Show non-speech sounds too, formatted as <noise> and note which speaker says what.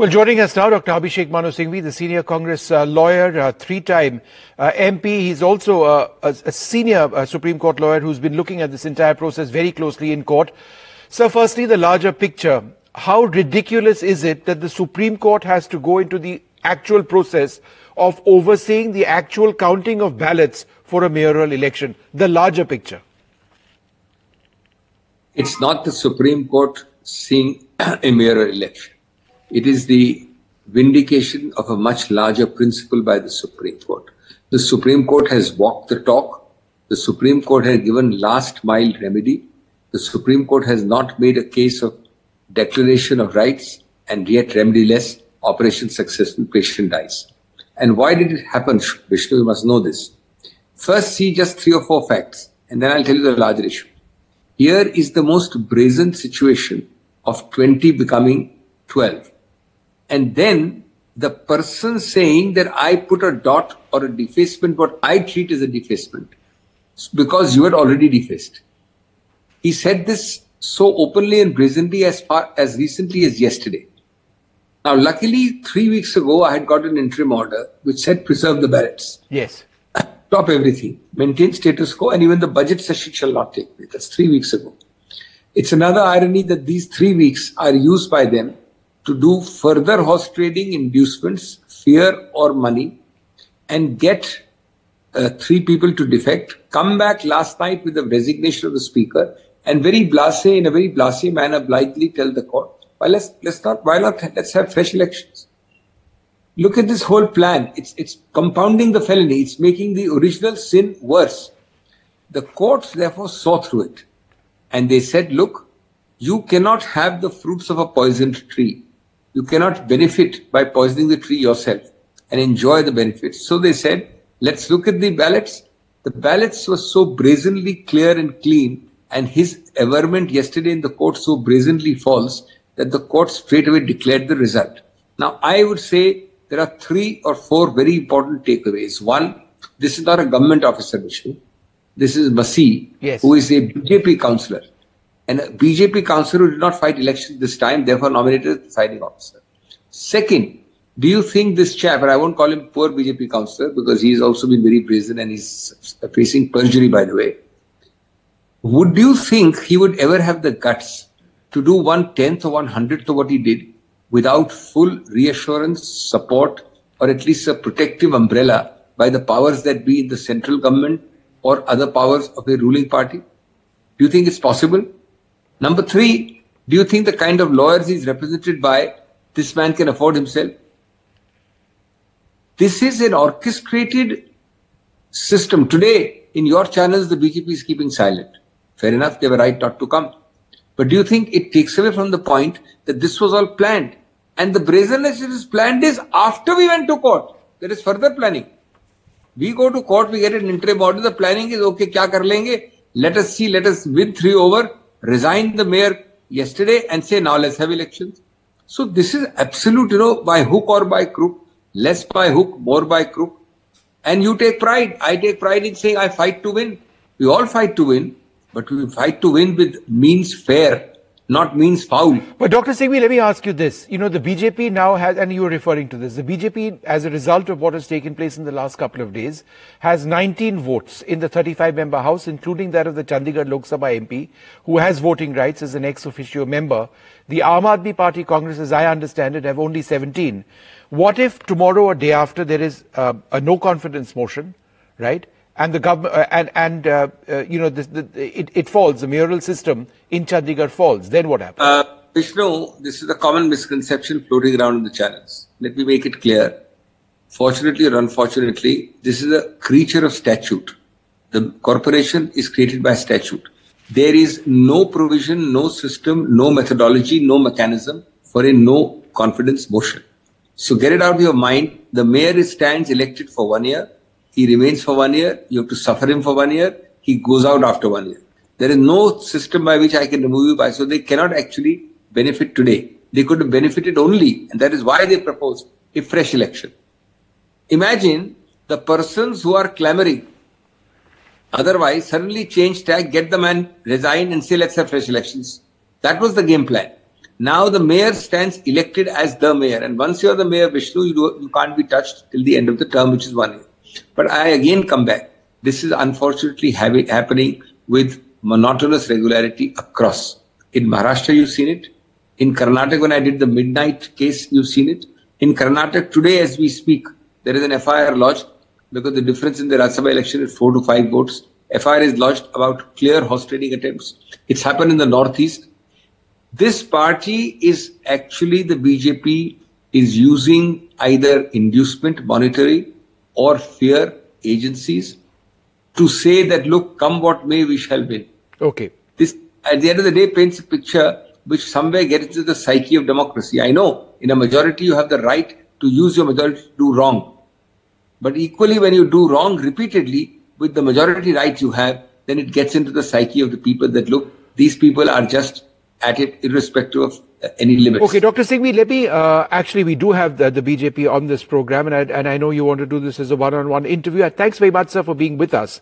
Speaker 1: Well, joining us now, Dr. Abhishek Manu Singhvi, the senior Congress uh, lawyer, uh, three-time uh, MP. He's also uh, a, a, senior uh, Supreme Court lawyer who's been looking at this entire process very closely in court. So, firstly, the larger picture. How ridiculous is it that the Supreme Court has to go into the actual process of overseeing the actual counting of ballots for a mayoral election? The larger picture.
Speaker 2: It's not the Supreme Court seeing <clears throat> a mayoral election it is the vindication of a much larger principle by the Supreme Court. The Supreme Court has walked the talk. The Supreme Court has given last mile remedy. The Supreme Court has not made a case of declaration of rights and yet remediless, operation successful, patient dies. And why did it happen, Vishnu? You must know this. First, see just three or four facts, and then I'll tell you the larger issue. Here is the most brazen situation of 20 becoming 12 and then the person saying that I put a dot or a defacement, what I treat as a defacement, because you had already defaced. He said this so openly and brazenly as far as recently as yesterday. Now, luckily, three weeks ago, I had got an interim order which said preserve the ballots.
Speaker 1: Yes. <coughs>
Speaker 2: Stop everything, maintain status quo, and even the budget session shall not take place. That's three weeks ago. It's another irony that these three weeks are used by them to do further horse trading, inducements, fear or money, and get uh, three people to defect, come back last night with the resignation of the speaker, and very blasé, in a very blasé manner, blithely tell the court, well, let's, let's not, why not, let's have fresh elections. Look at this whole plan. It's, it's compounding the felony. It's making the original sin worse. The courts therefore saw through it. And they said, look, you cannot have the fruits of a poisoned tree you cannot benefit by poisoning the tree yourself and enjoy the benefits. So they said, let's look at the ballots. The ballots were so brazenly clear and clean, and his averment yesterday in the court so brazenly false that the court straight away declared the result. Now, I would say there are three or four very important takeaways. One, this is not a government officer, Vishnu. This is Masih,
Speaker 1: yes.
Speaker 2: who is a BJP councillor and a BJP councillor who did not fight elections this time, therefore nominated as presiding officer. Second, do you think this chap, and I won't call him poor BJP councillor because he's also been very brazen and he's facing perjury, by the way. Would you think he would ever have the guts to do one tenth or one hundredth of what he did without full reassurance, support, or at least a protective umbrella by the powers that be in the central government or other powers of a ruling party? Do you think it's possible? Number three, do you think the kind of lawyers he's represented by, this man can afford himself? This is an orchestrated system. Today, in your channels, the BJP is keeping silent. Fair enough, they were right not to come. But do you think it takes away from the point that this was all planned? And the brazenness it is planned is after we went to court. There is further planning. We go to court, we get an interim order. The planning is okay, kya kar lenge? Let us see, let us win three over resign the mayor yesterday and say now let's have elections. So this is absolute, you know, by hook or by crook, less by hook, more by crook. And you take pride. I take pride in saying I fight to win. We all fight to win, but we fight to win with means fair not means foul.
Speaker 1: But Dr. Singhvi, let me ask you this. You know, the BJP now has, and you were referring to this, the BJP, as a result of what has taken place in the last couple of days, has 19 votes in the 35 member House, including that of the Chandigarh Lok Sabha MP, who has voting rights as an ex officio member. The Aam Aadmi Party Congress, as I understand it, have only 17. What if tomorrow or day after there is uh, a no confidence motion, right? And the government uh, and and uh, uh, you know the, it, it falls the mayoral system in Chandigarh falls. Then what happens?
Speaker 2: Uh, Vishnu this is a common misconception floating around in the channels. Let me make it clear. Fortunately or unfortunately this is a creature of statute. The corporation is created by statute. There is no provision no system no methodology no mechanism for a no confidence motion. So get it out of your mind. The mayor stands elected for one year he remains for one year. You have to suffer him for one year. He goes out after one year. There is no system by which I can remove you by, so they cannot actually benefit today. They could have benefited only, and that is why they proposed a fresh election. Imagine the persons who are clamoring, otherwise suddenly change tag, get the man resign and say let's have fresh elections. That was the game plan. Now the mayor stands elected as the mayor. And once you're the mayor, Vishnu, you, do, you can't be touched till the end of the term, which is one year. But I again come back. This is unfortunately having, happening with monotonous regularity across. In Maharashtra, you've seen it. In Karnataka, when I did the midnight case, you've seen it. In Karnataka, today as we speak, there is an FIR lodged because the difference in the Rajya Sabha election is four to five votes. FIR is lodged about clear horse trading attempts. It's happened in the Northeast. This party is actually the BJP is using either inducement, monetary, or fear agencies to say that, look, come what may, we shall win.
Speaker 1: Okay.
Speaker 2: This, at the end of the day, paints a picture which somewhere gets into the psyche of democracy. I know in a majority you have the right to use your majority to do wrong. But equally, when you do wrong repeatedly with the majority right you have, then it gets into the psyche of the people that look, these people are just at it irrespective of uh, any limits.
Speaker 1: Okay, Dr. Singhvi, let me, uh, actually, we do have the, the BJP on this program, and I, and I know you want to do this as a one-on-one interview. Thanks very much, sir, for being with us.